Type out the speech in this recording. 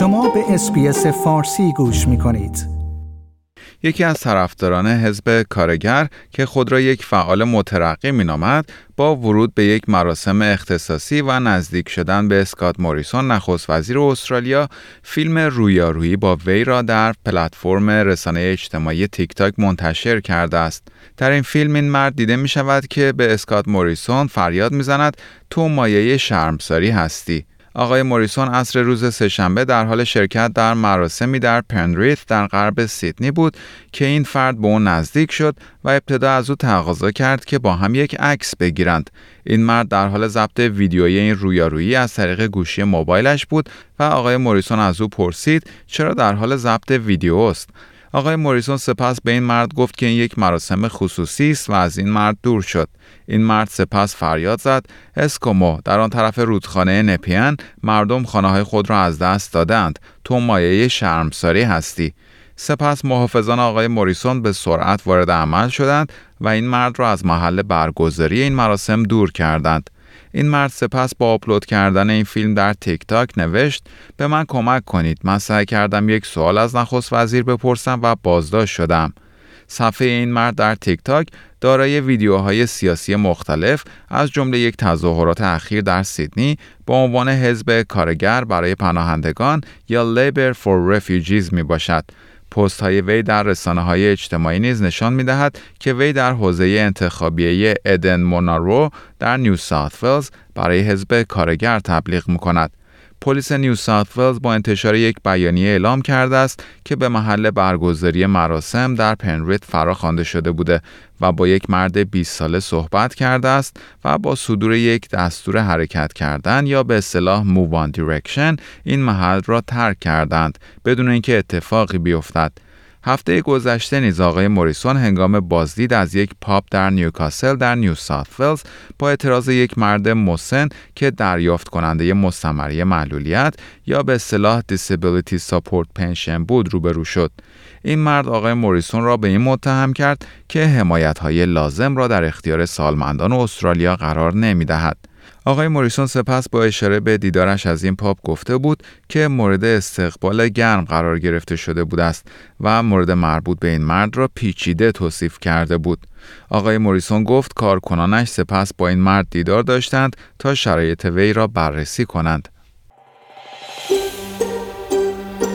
شما به اس‌بی‌اس فارسی گوش می کنید. یکی از طرفداران حزب کارگر که خود را یک فعال مترقی مینامد با ورود به یک مراسم اختصاصی و نزدیک شدن به اسکات موریسون نخست وزیر استرالیا فیلم رویارویی با وی را در پلتفرم رسانه اجتماعی تیک تاک منتشر کرده است در این فیلم این مرد دیده می شود که به اسکات موریسون فریاد می‌زند تو مایه شرمساری هستی آقای موریسون عصر روز سهشنبه در حال شرکت در مراسمی در پنریث در غرب سیدنی بود که این فرد به او نزدیک شد و ابتدا از او تقاضا کرد که با هم یک عکس بگیرند. این مرد در حال ضبط ویدیویی این رویارویی از طریق گوشی موبایلش بود و آقای موریسون از او پرسید چرا در حال ضبط ویدیو است. آقای موریسون سپس به این مرد گفت که این یک مراسم خصوصی است و از این مرد دور شد. این مرد سپس فریاد زد. اسکومو در آن طرف رودخانه نپیان مردم خانه های خود را از دست دادند تو مایه شرمساری هستی. سپس محافظان آقای موریسون به سرعت وارد عمل شدند و این مرد را از محل برگزاری این مراسم دور کردند. این مرد سپس با آپلود کردن این فیلم در تیک تاک نوشت به من کمک کنید من سعی کردم یک سوال از نخست وزیر بپرسم و بازداشت شدم صفحه این مرد در تیک تاک دارای ویدیوهای سیاسی مختلف از جمله یک تظاهرات اخیر در سیدنی با عنوان حزب کارگر برای پناهندگان یا Labor for Refugees می باشد. پست های وی در رسانه های اجتماعی نیز نشان می دهد که وی در حوزه انتخابیه ادن مونارو در نیو ساوت برای حزب کارگر تبلیغ می کند. پلیس نیو ساوت ولز با انتشار یک بیانیه اعلام کرده است که به محل برگزاری مراسم در پنریت فرا خوانده شده بوده و با یک مرد 20 ساله صحبت کرده است و با صدور یک دستور حرکت کردن یا به اصطلاح move on direction این محل را ترک کردند بدون اینکه اتفاقی بیفتد. هفته گذشته نیز آقای موریسون هنگام بازدید از یک pub در نیوکاسل در نیو ساوت ولز با اعتراض یک مرد مسن که دریافت کننده مستمری معلولیت یا به اصطلاح Disability Support Pension بود روبرو شد. این مرد آقای موریسون را به این متهم کرد که حمایت های لازم را در اختیار سالمندان استرالیا قرار نمی دهد. آقای موریسون سپس با اشاره به دیدارش از این پاپ گفته بود که مورد استقبال گرم قرار گرفته شده بود است و مورد مربوط به این مرد را پیچیده توصیف کرده بود. آقای موریسون گفت کارکنانش سپس با این مرد دیدار داشتند تا شرایط وی را بررسی کنند.